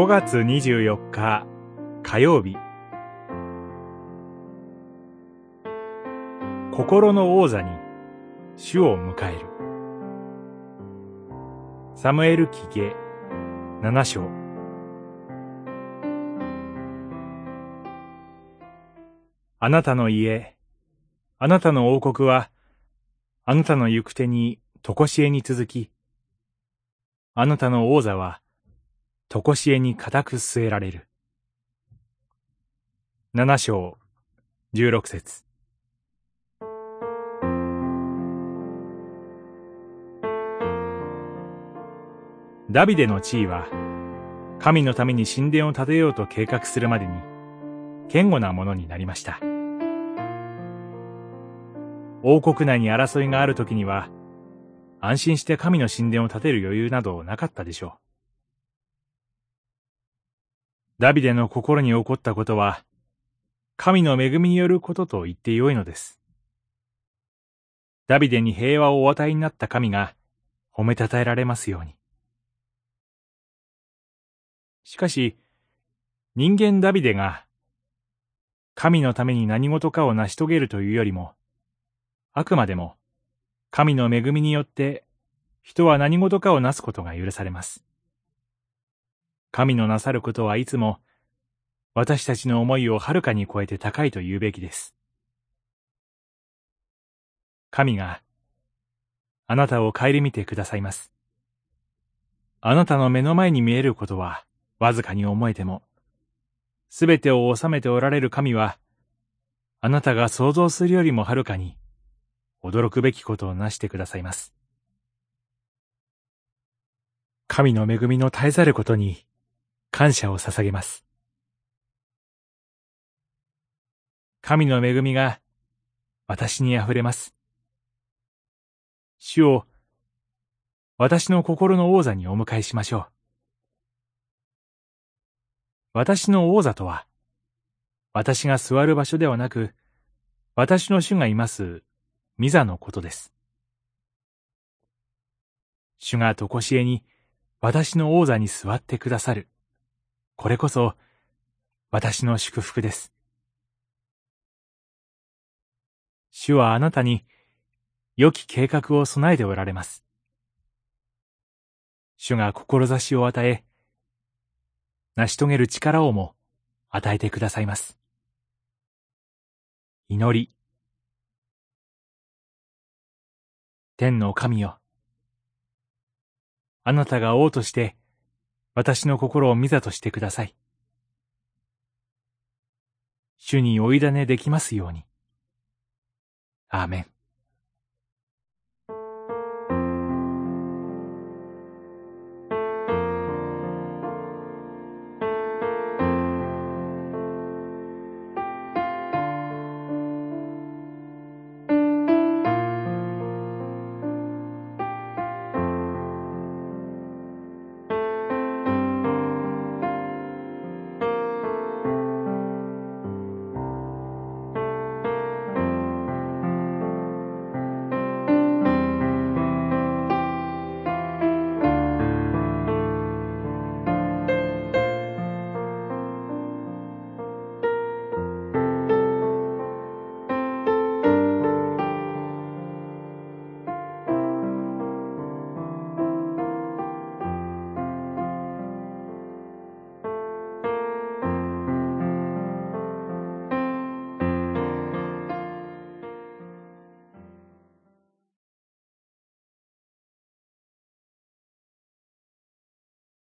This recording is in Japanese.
5月24日火曜日。心の王座に主を迎える。サムエル記下7章。あなたの家、あなたの王国は、あなたの行く手に、とこしえに続き、あなたの王座は、とこしえに固く据えられる。七章、十六節。ダビデの地位は、神のために神殿を建てようと計画するまでに、堅固なものになりました。王国内に争いがある時には、安心して神の神殿を建てる余裕などなかったでしょう。ダビデの心に起こったことは、神の恵みによることと言ってよいのです。ダビデに平和をお与えになった神が褒めたたえられますように。しかし、人間ダビデが神のために何事かを成し遂げるというよりも、あくまでも神の恵みによって人は何事かをなすことが許されます。神のなさることはいつも私たちの思いをはるかに超えて高いと言うべきです。神があなたを顧みてくださいます。あなたの目の前に見えることはわずかに思えても、すべてを治めておられる神は、あなたが想像するよりもはるかに驚くべきことをなしてくださいます。神の恵みの絶えざることに感謝を捧げます。神の恵みが私に溢れます。主を私の心の王座にお迎えしましょう。私の王座とは、私が座る場所ではなく、私の主がいますミザのことです。主がとこしえに私の王座に座ってくださる。これこそ私の祝福です。主はあなたに良き計画を備えておられます。主が志を与え、成し遂げる力をも与えてくださいます。祈り。天の神よ。あなたが王として、私の心を見ざとしてください。主にお委ねできますように。アーメン。